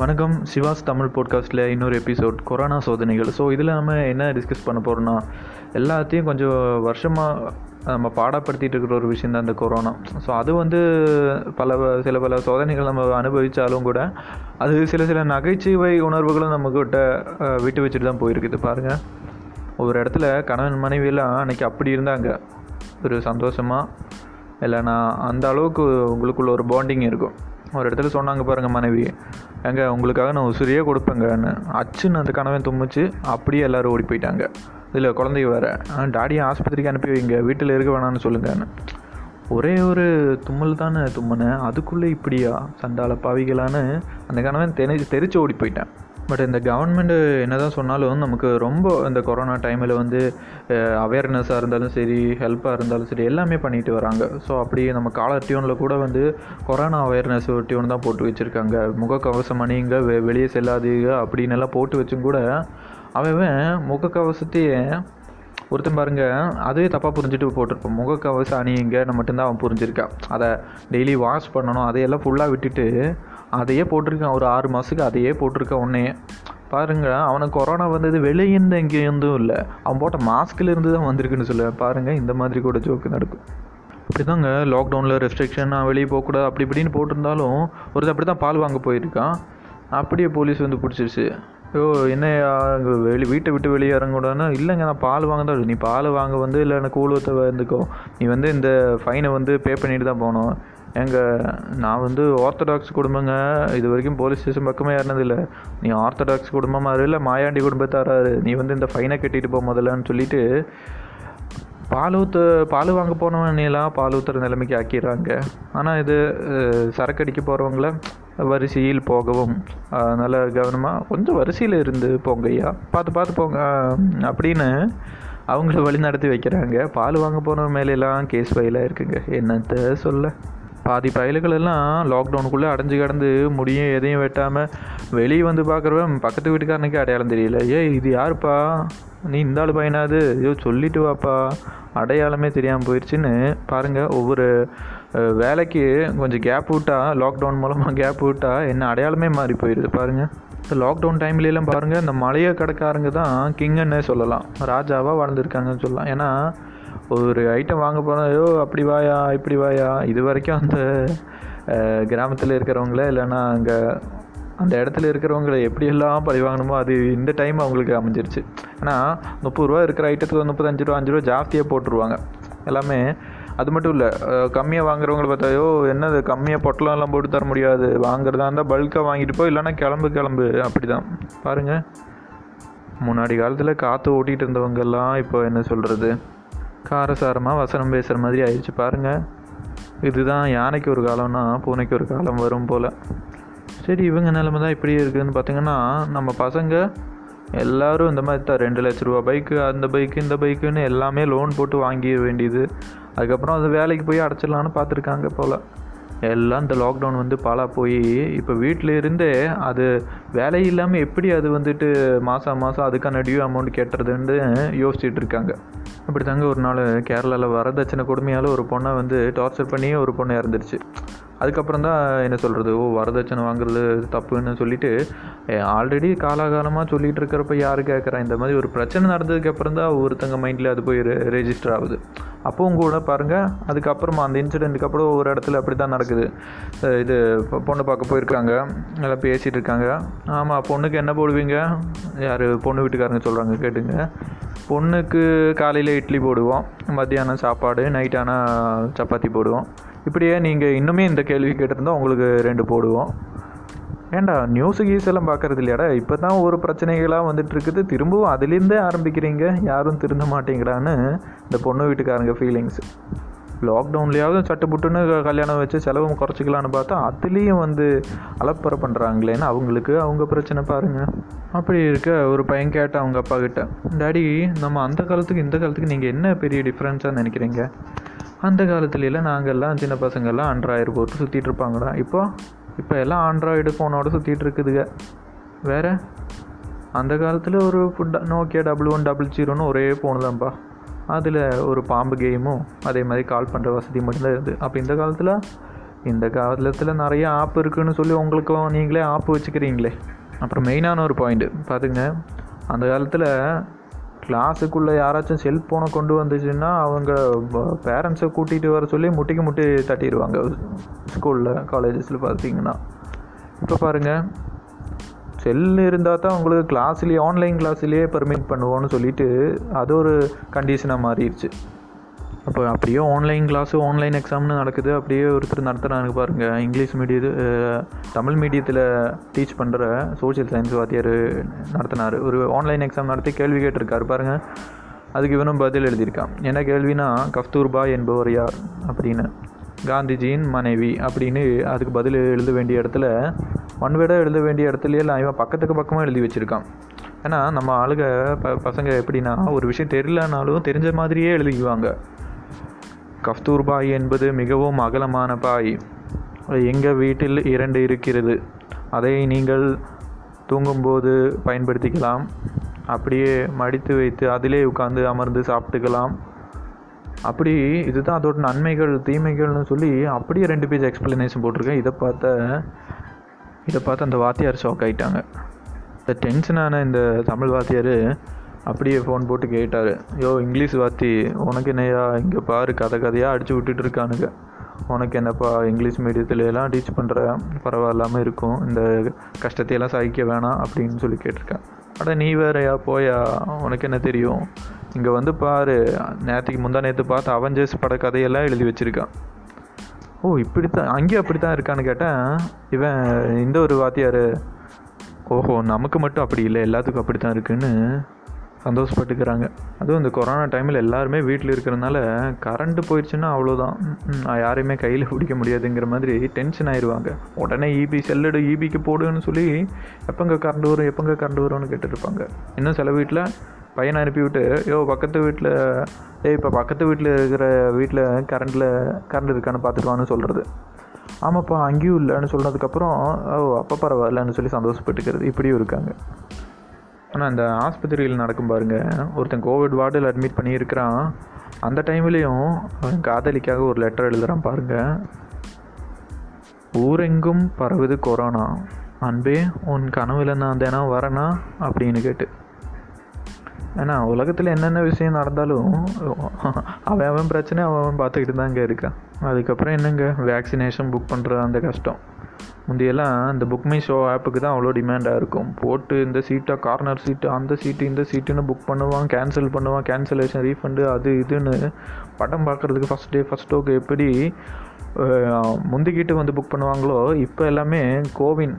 வணக்கம். சிவாஸ் தமிழ் பாட்காஸ்ட்டில் இன்னொரு எபிசோட் கொரோனா சோதனைகள். ஸோ இதில் நம்ம என்ன டிஸ்கஸ் பண்ண போகிறோன்னா எல்லாத்தையும் கொஞ்சம் வருஷமாக நம்ம பாடப்படுத்திகிட்டு இருக்கிற ஒரு விஷயம் தான் இந்த கொரோனா ஸோ அது வந்து பல சில பல சோதனைகள் நம்ம அனுபவித்தாலும் கூட அது சில சில நகைச்சுவை உணர்வுகளும் நம்மக்கிட்ட விட்டு வச்சுட்டு தான் போயிருக்குது. பாருங்கள் ஒரு இடத்துல கணவன் மனைவியெல்லாம் அன்றைக்கி அப்படி இருந்தாங்க. ஒரு சந்தோஷமாக இல்லைனா அந்த அளவுக்கு உங்களுக்குள்ள ஒரு பாண்டிங் இருக்கும். ஒரு இடத்துல சொன்னாங்க பாருங்கள் மனைவி எங்க உங்களுக்காக நான் உசுரியே கொடுப்பேங்கன்னு. அச்சுன்னு அந்த கனவன் தும்மிச்சு அப்படியே எல்லாரும் ஓடி போயிட்டாங்க. இதில் குழந்தைய வேற டாடியை ஆஸ்பத்திரிக்கு அனுப்பி வைங்க வீட்டில் இருக்க வேணாம்னு சொல்லுங்கன்னு. ஒரே ஒரு தும்மல் தானே தும்மினேன் அதுக்குள்ளே இப்படியா? சண்டால பாவிகளான்னு அந்த கணவன் தெரி தெரிச்சு ஓடி போயிட்டேன். பட் இந்த கவர்மெண்ட்டு என்ன தான் சொன்னாலும் நமக்கு ரொம்ப இந்த கொரோனா டைமில் வந்து அவேர்னஸாக இருந்தாலும் சரி ஹெல்ப்பாக இருந்தாலும் சரி எல்லாமே பண்ணிட்டு வராங்க. ஸோ அப்படி நம்ம காலர் டியூனில் கூட வந்து கொரோனா அவேர்னஸ் ஒரு டியூன் தான் போட்டு வச்சுருக்காங்க. முகக்கவசம் அணியுங்க வெ வெளியே செல்லாதீங்க அப்படின்னு எல்லாம் போட்டு வச்சும் கூட அவன் முகக்கவசத்தையே ஒருத்தன் பாருங்க அதுவே தப்பாக புரிஞ்சுட்டு போட்டிருப்பான். முகக்கவசம் அணியுங்கன்னு மட்டும்தான் அவன் புரிஞ்சிருக்கான். அதை டெய்லி வாஷ் பண்ணணும் அதையெல்லாம் ஃபுல்லாக விட்டுட்டு அதையே போட்டிருக்கான். ஒரு ஆறு மாதத்துக்கு அதையே போட்டிருக்கான் உடனே பாருங்க அவனுக்கு கொரோனா வந்தது வெளியிருந்து எங்கேயிருந்தும் இல்லை. அவன் போட்ட மாஸ்கில் இருந்து தான் வந்திருக்குன்னு சொல்ல பாருங்க இந்த மாதிரி கூட ஜோக்கு நடக்கும். அப்படிதாங்க லாக்டவுனில் ரெஸ்ட்ரிக்ஷன் நான் வெளியே போகக்கூடாது அப்படி இப்படின்னு போட்டிருந்தாலும் ஒருத்தர் அப்படி தான் பால் வாங்க போயிருக்கான். அப்படியே போலீஸ் வந்து பிடிச்சிருச்சு. ஐயோ என்ன வெளி வீட்டை விட்டு வெளியே இறங்கக்கூடாதுன்னா இல்லைங்க நான் பால் வாங்க தான் நீ பால் வாங்க வந்து இல்லை எனக்கு கூலத்தை வந்துக்கோ. நீ வந்து இந்த ஃபைனை வந்து பே பண்ணிட்டு தான் போகணும். எங்க நான் வந்து ஆர்த்தடாக்ஸ் குடும்பங்க. இது வரைக்கும் போலீஸ் ஸ்டேஷன் பக்கமே ஏறினதில்லை. நீ ஆர்த்தடாக்ஸ் குடும்பமாக இல்லை மாயாண்டி குடும்பத்தாராரு நீ வந்து இந்த ஃபைனை கட்டிட்டு போ முதல்லன்னு சொல்லிட்டு பால் ஊற்று பால் வாங்க போனவனையெல்லாம் பால் ஊற்றுற நிலைமைக்கு ஆக்கிடுறாங்க. ஆனால் இது அஹ், சரக்கு அடிக்க போகிறவங்கள வரிசையில் போகவும் அதனால் கவனமாக கொஞ்சம் வரிசையில் இருந்து போங்க ஐயா. பார்த்து பார்த்து போங்க. அப்படின்னு அவங்கள வழி நடத்தி வைக்கிறாங்க. பால் வாங்க போன மேலெல்லாம் கேஸ் ஃபைலாக இருக்குங்க. என்னத்த சொல்ல? பாதி பயல்களெல்லாம் லாக்டவுனுக்குள்ளே அடைஞ்சு கிடந்து முடியும் எதையும் வெட்டாமல் வெளியே வந்து பார்க்குறவன் பக்கத்து வீட்டுக்காரனுக்கு அடையாளம் தெரியல. ஏ இது யாருப்பா? நீ இந்த ஆள் பையனாது ஐயோ சொல்லிட்டு வாப்பா. அடையாளமே தெரியாமல் போயிடுச்சுன்னு பாருங்கள் ஒவ்வொரு வேலைக்கு கொஞ்சம் கேப் விட்டா லாக்டவுன் மூலமாக கேப் விட்டா என்ன அடையாளமே மாறி போயிடுது பாருங்கள் இந்த லாக்டவுன் டைம்லலாம் பாருங்கள் இந்த மலையை கடைக்காரங்க தான் கிங்குன்னே சொல்லலாம். ராஜாவாக வாழ்ந்துருக்காங்கன்னு சொல்லலாம். ஏன்னா ஒரு ஐட்டம் வாங்க போனால் ஐயோ அப்படி வாயா இப்படி வாயா? இது வரைக்கும் அந்த கிராமத்தில் இருக்கிறவங்கள இல்லைன்னா அங்கே அந்த இடத்துல இருக்கிறவங்களை எப்படியெல்லாம் பழி வாங்கணுமோ அது இந்த டைம் அவங்களுக்கு அமைஞ்சிருச்சு. ஆனால் முப்பது ரூபா இருக்கிற ஐட்டத்துக்கு முப்பத்தஞ்சு ரூபா அஞ்சு ரூபா ஜாஸ்தியாக போட்டுருவாங்க. எல்லாமே அது மட்டும் இல்லை கம்மியாக வாங்குறவங்கள பார்த்தாயோ என்னது கம்மியாக பொட்டலம் எல்லாம் போட்டு தர முடியாது வாங்குறதா இருந்தால் பல்காக வாங்கிட்டு போ இல்லைன்னா கிளம்பு கிளம்பு அப்படி தான் பாருங்கள் முன்னாடி காலத்தில் காற்று ஓட்டிகிட்டு இருந்தவங்கெல்லாம் இப்போ என்ன சொல்கிறது காரசாரமாக வசனம் பேசுகிற மாதிரி ஆயிடுச்சு. பாருங்கள் இதுதான் யானைக்கு ஒரு காலம்னா பூனைக்கு ஒரு காலம் வரும் போல். சரி இவங்க நிலமை தான் இப்படி இருக்குதுன்னு பார்த்தீங்கன்னா நம்ம பசங்க எல்லாரும் இந்த மாதிரி தான் ரெண்டு லட்ச ரூபா பைக்கு அந்த பைக்கு இந்த பைக்குன்னு எல்லாமே லோன் போட்டு வாங்கிட வேண்டியது. அதுக்கப்புறம் அது வேலைக்கு போய் அடைச்சிடலான்னு பார்த்துருக்காங்க போல். எல்லாம் இந்த லாக்டவுன் வந்து பாலாக போய் இப்போ வீட்டில் இருந்தே அது வேலை இல்லாமல் எப்படி அது வந்துட்டு மாதம் மாதம் அதுக்கான டியூ அமௌண்ட் கேட்டுறதுன்னு யோசிச்சுட்டு இருக்காங்க. அப்படி தாங்க ஒரு நாள் கேரளாவில் வரதட்சணை கொடுமையால் ஒரு பொண்ணை வந்து டார்ச்சர் பண்ணி ஒரு பொண்ணு இறந்துருச்சு. அதுக்கப்புறம் தான் என்ன சொல்கிறது ஓ வரதட்சணை வாங்குறது தப்புன்னு சொல்லிட்டு ஆல்ரெடி காலாகாலமாக சொல்லிகிட்டு இருக்கிறப்ப யார் கேட்குறா இந்த மாதிரி ஒரு பிரச்சனை நடந்ததுக்கப்புறம் தான் ஒருத்தங்க மைண்டில் அது போய் ரெஜிஸ்டர் ஆகுது. அப்போவும் கூட பாருங்கள் அதுக்கப்புறமா அந்த இன்சிடெண்ட்டுக்கு அப்புறம் ஒரு இடத்துல அப்படி தான் நடக்குது இது பொண்ணு பார்க்க போயிருக்காங்க நல்லா பேசிகிட்டு இருக்காங்க. ஆமாம் பொண்ணுக்கு என்ன போடுவீங்க? யார் பொண்ணு வீட்டுக்காரங்க சொல்கிறாங்க கேட்டுங்க. பொண்ணுக்கு காலையில் இட்லி போடுவோம் மத்தியானம் சாப்பாடு நைட் ஆனால் சப்பாத்தி போடுவோம். இப்படியே நீங்கள் இன்னுமே இந்த கேள்வி கேட்டிருந்தா உங்களுக்கு ரெண்டு போடுவோம். ஏண்டா நியூஸு கீஸ் எல்லாம் பார்க்கறது இல்லையாடா? இப்போ தான் ஒரு பிரச்சனைகளாக வந்துட்டு இருக்குது திரும்பவும் அதுலேருந்தே ஆரம்பிக்கிறீங்க. யாரும் திருந்த மாட்டேங்கிறான்னு இந்த பொண்ணு வீட்டுக்காரங்க ஃபீலிங்ஸ் லாக்டவுன்லேயாவது சட்டுப்புட்டுன்னு கல்யாணம் வச்சு செலவும் குறைச்சிக்கலான்னு பார்த்தா அதுலேயும் வந்து அலப்பறை பண்ணுறாங்களேன்னு அவங்களுக்கு அவங்க பிரச்சனை பாருங்கள் அப்படி இருக்க ஒரு பையன் கேட்டேன் அவங்க அப்பா கிட்ட டாடி நம்ம அந்த காலத்துக்கு இந்த காலத்துக்கு நீங்கள் என்ன பெரிய டிஃப்ரென்ஸாக நினைக்கிறீங்க? அந்த காலத்துலலாம் நாங்கள்லாம் சின்ன பசங்கள்லாம் ஆண்ட்ராய்டு போட்டு சுற்றிட்டு இருப்பாங்கடா. இப்போ இப்போ எல்லாம் ஆண்ட்ராய்டு ஃபோனோட சுற்றிட்டு இருக்குதுங்க வேறு? அந்த காலத்தில் ஒரு ஃபுட் நோக்கியா டபுள் ஒன் டபுள் ஜீரோன்னு ஒரே ஃபோனு தான்ப்பா அதில் ஒரு பாம்பு கேமும் அதே மாதிரி கால் பண்ணுற வசதி மட்டும்தான் இருக்குது அப்போ இந்த காலத்தில் இந்த காலத்தில் நிறைய ஆப் இருக்குன்னு சொல்லி உங்களுக்கும் நீங்களே ஆப் வச்சுக்கிறீங்களே. அப்புறம் மெயினான ஒரு பாயிண்ட்டு பார்த்துங்க அந்த காலத்தில் கிளாஸுக்குள்ளே யாராச்சும் செல்ஃபோனை கொண்டு வந்துச்சுன்னா அவங்க பேரண்ட்ஸை கூட்டிகிட்டு வர சொல்லி முட்டிக்கு முட்டி தட்டிடுவாங்க. ஸ்கூலில் காலேஜஸில் பார்த்தீங்கன்னா. இப்போ பாருங்கள் செல் இருந்தால் தான் உங்களுக்கு கிளாஸ்லேயே ஆன்லைன் கிளாஸ்லேயே பெர்மிட் பண்ணுவோன்னு சொல்லிட்டு அது ஒரு கண்டிஷனாக மாறிடுச்சு. அப்போ அப்படியே ஆன்லைன் கிளாஸு ஆன்லைன் எக்ஸாம்னு நடக்குது. அப்படியே ஒருத்தர் நடத்துகிறாங்க பாருங்கள் இங்கிலீஷ் மீடியத்து தமிழ் மீடியத்தில் டீச் பண்ணுற சோஷியல் சயின்ஸ் வாத்தியார் நடத்தினார். ஒரு ஆன்லைன் எக்ஸாம் நடத்தி கேள்வி கேட்டிருக்காரு பாருங்கள் அதுக்கு இவனும் பதில் எழுதியிருக்கான். என்ன கேள்வினா கஸ்தூர்பா என்பவர் யார்? அப்படின்னு. காந்திஜியின் மனைவி. அப்படின்னு அதுக்கு பதில் எழுத வேண்டிய இடத்துல ஒன் எழுத வேண்டிய இடத்துலயே எல்லாம் இவன் பக்கத்துக்கு பக்கமாக எழுதி வச்சுருக்கான். ஏன்னா நம்ம ஆளுக ப பசங்க எப்படின்னா ஒரு விஷயம் தெரியலனாலும் தெரிஞ்ச மாதிரியே எழுதிக்குவாங்க. கஸ்தூர்பாய் என்பது மிகவும் அகலமான பாய். எங்கள் வீட்டில் இரண்டு இருக்கிறது. அதை நீங்கள் தூங்கும்போது பயன்படுத்திக்கலாம். அப்படியே மடித்து வைத்து அதிலே உட்காந்து அமர்ந்து சாப்பிட்டுக்கலாம். அப்படி இதுதான் அதோட நன்மைகள் தீமைகள்னு சொல்லி அப்படியே ரெண்டு பேஜ் எக்ஸ்ப்ளனேஷன் போட்டிருக்கேன். இதை பார்த்த இதை பார்த்து அந்த வாத்தியார் ஷாக் ஆகிட்டாங்க இந்த டென்ஷனான இந்த தமிழ் வாத்தியார் அப்படியே ஃபோன் போட்டு கேட்டார். யோ இங்கிலீஷ் வாத்தி உனக்கு என்னையா? இங்கே பாரு கதை கதையாக அடித்து விட்டுட்டு இருக்கானுங்க. உனக்கு என்னப்பா இங்கிலீஷ் மீடியத்துலலாம் டீச் பண்ணுற பரவாயில்லாமல் இருக்கும். இந்த கஷ்டத்தையெல்லாம் சகிக்க வேணாம் அப்படின்னு சொல்லி கேட்டிருக்கேன் அட நீ வேறயா? போயா? உனக்கு என்ன தெரியும்? இங்கே வந்து பாரு. நேற்றுக்கு முந்தா நேற்று பார்த்து அவஞ்சர்ஸ் பட கதையெல்லாம் எழுதி வச்சுருக்கான். ஓ இப்படி தான் அங்கேயும் அப்படி தான் இருக்கான்னு கேட்டேன். இவன் இந்த ஒரு வாத்தியார். ஓஹோ நமக்கு மட்டும் அப்படி இல்லை. எல்லாத்துக்கும் அப்படி தான் இருக்குன்னு. சந்தோஷப்பட்டுக்கிறாங்க. அதுவும் இந்த கொரோனா டைமில் எல்லாருமே வீட்டில் இருக்கிறதுனால கரண்ட்டு போயிடுச்சுன்னா அவ்வளோதான் ம், யாரையுமே கையில் பிடிக்க முடியாதுங்கிற மாதிரி டென்ஷன் ஆயிடுவாங்க உடனே இபி செல்லடு இபிக்கு போடுன்னு சொல்லி எப்போங்க கரண்ட் வரும் எப்போங்க கரண்ட் வரும்னு கேட்டுருப்பாங்க இன்னும் சில வீட்டில் பையனை அனுப்பிவிட்டு யோ பக்கத்து வீட்டில் ஏய் இப்போ பக்கத்து வீட்டில் இருக்கிற வீட்டில் கரண்டில் கரண்ட் இருக்கான்னு பார்த்துட்டு வான்னு சொல்கிறது ஆமாப்பா அங்கேயும் இல்லைன்னு சொன்னதுக்கப்புறம் ஓ அப்போ பரவாயில்லன்னு சொல்லி சந்தோஷப்பட்டுக்கிறது இப்படியும் இருக்காங்க. ஆனால் இந்த ஆஸ்பத்திரியில் நடக்கும் பாருங்கள் ஒருத்தன் கோவிட் வார்டில் அட்மிட் பண்ணியிருக்கிறான். அந்த டைம்லேயும் அவன் காதலிக்காக ஒரு லெட்டர் எழுதுகிறான் பாருங்கள் ஊரெங்கும் பரவுது கொரோனா அன்பே உன் கனவில் நான் தினம் வரேனா? அப்படின்னு கேட்டு. ஏன்னா உலகத்தில் என்னென்ன விஷயம் நடந்தாலும் அவன் அவன் பிரச்சனை அவன் அவன் பார்த்துக்கிட்டு தாங்க இருக்கான். அதுக்கப்புறம் என்னங்க? வேக்சினேஷன் புக் பண்ணுற அந்த கஷ்டம். முந்தையெல்லாம் இந்த புக் மை ஷோ ஆப்புக்கு தான் அவ்வளோ டிமாண்டாக இருக்கும். போட்டு இந்த சீட்டாக கார்னர் சீட்டு அந்த சீட்டு இந்த சீட்டுன்னு புக் பண்ணுவான் கேன்சல் பண்ணுவான் கேன்சலேஷன் ரீஃபண்டு அது இதுன்னு படம் பார்க்குறதுக்கு ஃபஸ்ட் டே ஃபஸ்ட் ஷோக்கு எப்படி முந்திக்கிட்டு வந்து புக் பண்ணுவாங்களோ இப்போ எல்லாமே கோவின்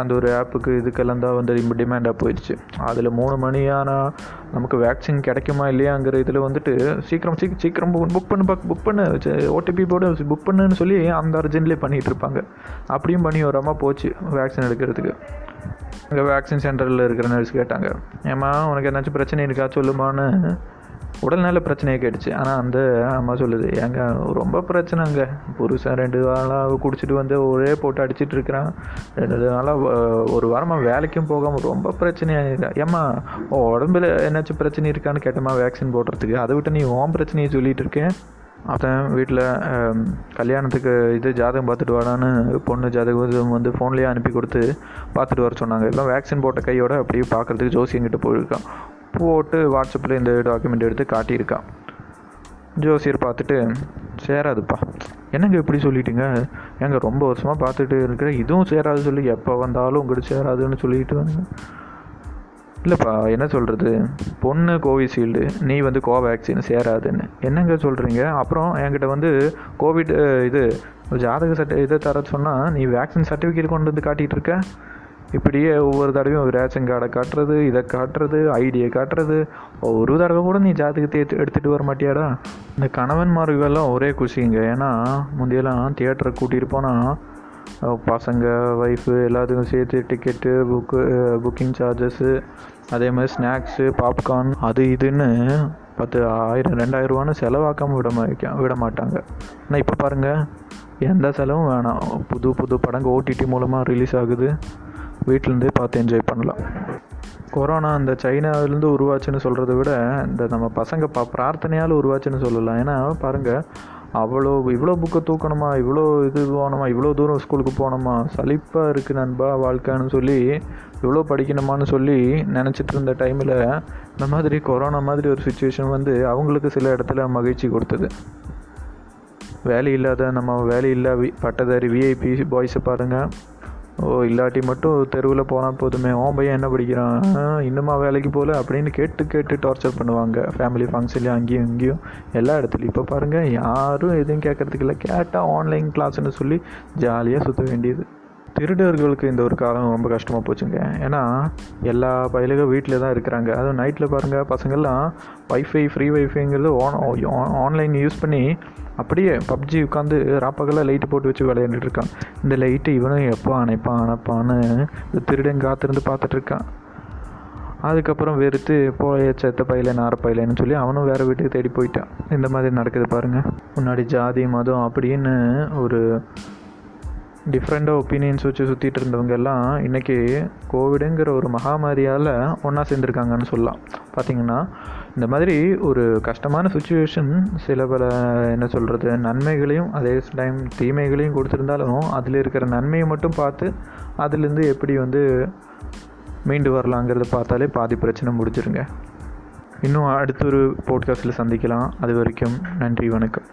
அந்த ஒரு ஆப்புக்கு இதுக்கெல்லாம் தான் வந்து ரொம்ப டிமாண்டாக போயிடுச்சு. அதில் மூணு மணி ஆனால் நமக்கு வேக்சின் கிடைக்குமா இல்லையாங்கிற இதில் வந்துட்டு சீக்கிரம் சீக்கிரம் சீக்கிரம் புக் பண்ணு புக் பண்ணு ஓடிபி போடு புக் பண்ணுன்னு சொல்லி அந்த அர்ஜென்ட்லேயே பண்ணிகிட்டு இருப்பாங்க. அப்படியும் பண்ணி வரமா போச்சு வேக்சின் எடுக்கிறதுக்கு. அங்கே வேக்சின் சென்டரில் இருக்கிற நர்ஸ் கேட்டாங்க. ஏம்மா உனக்கு என்னாச்சும் பிரச்சனை இருக்கா? சொல்லுமான்னு உடல்நல பிரச்சனையை கேட்டுச்சு. ஆனால் அந்த அம்மா சொல்லுது ஏங்க ரொம்ப பிரச்சனைங்க. புருஷன் ரெண்டு நாளாக குடிச்சிட்டு வந்து ஒரே போட்டு அடிச்சிட்டு இருக்கிறான். ரெண்டு நாளாக ஒரு வாரமாக வேலைக்கும் போகாமல் ரொம்ப பிரச்சனையாக ஏம்மா உடம்புல என்னாச்சும் பிரச்சனை இருக்கான்னு கேட்டம்மா வேக்சின் போடுறதுக்கு. அதை விட்டு நீ ஓம் பிரச்சனையை சொல்லிட்டு இருக்கேன் அதான் வீட்டில் கல்யாணத்துக்கு இது ஜாதகம் பார்த்துட்டு வாடான்னு பொண்ணு ஜாதகம் வந்து ஃபோன்லேயே அனுப்பி கொடுத்து பார்த்துட்டு வர சொன்னாங்க. எல்லாம் வேக்சின் போட்ட கையோட அப்படியே பார்க்குறதுக்கு ஜோசியங்கிட்ட போயிருக்கான். போட்டு வாட்ஸ்அப்பில் இந்த டாக்குமெண்ட் எடுத்து காட்டியிருக்கான் ஜோசியர் பார்த்துட்டு சேராதுப்பா. என்னங்க இப்படி சொல்லிட்டீங்க? ஏங்க ரொம்ப வருஷமாக பார்த்துட்டு இருக்கிற இதுவும் சேராது சொல்லி எப்போ வந்தாலும் உங்களுக்கு சேராதுன்னு சொல்லிட்டு வந்து இல்லைப்பா என்ன சொல்கிறது பொண்ணு கோவிஷீல்டு நீ வந்து கோவேக்சின் சேராதுன்னு. என்னங்க சொல்கிறீங்க அப்புறம் என்கிட்ட வந்து கோவிட் இது ஜாதக சர்டி இதை தர சொன்னால் நீ வேக்சின் சர்டிஃபிகேட் கொண்டு வந்து காட்டிகிட்டு இருக்க? இப்படியே ஒவ்வொரு தடவையும் ரேஷன் கார்டை காட்டுறது இதை காட்டுறது ஐடியை காட்டுறது. ஒரு தடவை கூட நீ ஜாதகத்தை எடுத்து எடுத்துகிட்டு வர மாட்டியாடா? இந்த கணவன்மார்களெல்லாம் ஒரே குஷிங்க. ஏன்னா முந்தையெல்லாம் தியேட்டரை கூட்டிகிட்டு போனால் பசங்க ஒய்ஃபு எல்லாத்துக்கும் சேர்த்து டிக்கெட்டு புக்கு புக்கிங் சார்ஜஸ்ஸு அதே மாதிரி ஸ்நாக்ஸு பாப்கார்ன் அது இதுன்னு பத்து ஆயிரம் ரெண்டாயிரம் ரூபான்னு செலவாக்காமல் விட மாட்டா விட மாட்டாங்க. ஆனால் இப்போ பாருங்கள் எந்த செலவும் வேணாம். புது புது படங்கள் ஓடிடி மூலமாக ரிலீஸ் ஆகுது. வீட்டிலேருந்தே பார்த்து என்ஜாய் பண்ணலாம். கொரோனா இந்த சைனாவிலேருந்து உருவாச்சுன்னு சொல்கிறத விட இந்த நம்ம பசங்க ப பிரார்த்தனையால் உருவாச்சுன்னு சொல்லலாம். ஏன்னா பாருங்கள் அவ்வளோ இவ்வளோ புக்கை தூக்கணுமா? இவ்வளோ இது போகணுமா? இவ்வளோ தூரம் ஸ்கூலுக்கு போகணுமா? சலிப்பாக இருக்குது நண்பா வாழ்க்கைன்னு சொல்லி இவ்வளோ படிக்கணுமான்னு சொல்லி நினச்சிட்டு இருந்த டைமில் இந்த மாதிரி கொரோனா மாதிரி ஒரு சுச்சுவேஷன் வந்து அவங்களுக்கு சில இடத்துல மகிழ்ச்சி கொடுத்தது. வேலை இல்லாத நம்ம வேலை இல்லா பட்டதாரி விஐபி பாய்ஸை பாருங்கள் ஓ இல்லாட்டி மட்டும் தெருவில் போனால் போதுமே. ஓன் பையன் என்ன படிக்கிறான்? இன்னுமா வேலைக்கு போகல அப்படின்னு கேட்டு கேட்டு டார்ச்சர் பண்ணுவாங்க. ஃபேமிலி ஃபங்க்ஷன்லேயும் அங்கேயும் இங்கேயும் எல்லா இடத்துலையும். இப்போ பாருங்கள் யாரும் எதுவும் கேட்கறதுக்கு இல்லை. கேட்டால் ஆன்லைன் கிளாஸ்னு சொல்லி ஜாலியாக சுற்ற வேண்டியது. திருடர்களுக்கு இந்த ஒரு காலம் ரொம்ப கஷ்டமாக போச்சுங்க. ஏன்னா எல்லா பயலுக்கும் வீட்டில் தான் இருக்கிறாங்க. அதுவும் நைட்டில் பாருங்கள் பசங்கள்லாம் வைஃபை ஃப்ரீ வைஃபைங்கிறது ஆன் ஆன்லைன் யூஸ் பண்ணி அப்படியே பப்ஜி உட்காந்து ராப்பகலாக லைட்டு போட்டு வச்சு விளையாண்டுட்டு இருக்கான் இந்த லைட்டு இவனும் எப்போ அணைப்பான் அணைப்பான்னு இந்த திருடன் காத்திருந்து பார்த்துட்ருக்கான். அதுக்கப்புறம் வெறுத்து போய செத்த பையில நார பயிலன்னு சொல்லி அவனும் வேறு வீட்டுக்கு தேடி போயிட்டான். இந்த மாதிரி நடக்குது பாருங்கள் முன்னாடி ஜாதி மதம் அப்படின்னு ஒரு டிஃப்ரெண்ட்டாக ஒப்பீனியன்ஸ் வச்சு சுற்றிட்டு இருந்தவங்க எல்லாம் இன்றைக்கி கோவிடுங்கிற ஒரு மகாமாரியால் ஒன்றா சேர்ந்துருக்காங்கன்னு சொல்லலாம். பார்த்திங்கன்னா இந்த மாதிரி ஒரு கஷ்டமான சுச்சுவேஷன் சில பல என்ன சொல்கிறது நன்மைகளையும் அதே டைம் தீமைகளையும் கொடுத்துருந்தாலும் அதில் இருக்கிற நன்மையை மட்டும் பார்த்து அதுலேருந்து எப்படி வந்து மீண்டு வரலாங்கிறத பார்த்தாலே பாதி பிரச்சனை முடிஞ்சிருங்க. இன்னும் அடுத்த ஒரு போட்காஸ்ட்டில் சந்திக்கலாம். அது வரைக்கும் நன்றி வணக்கம்.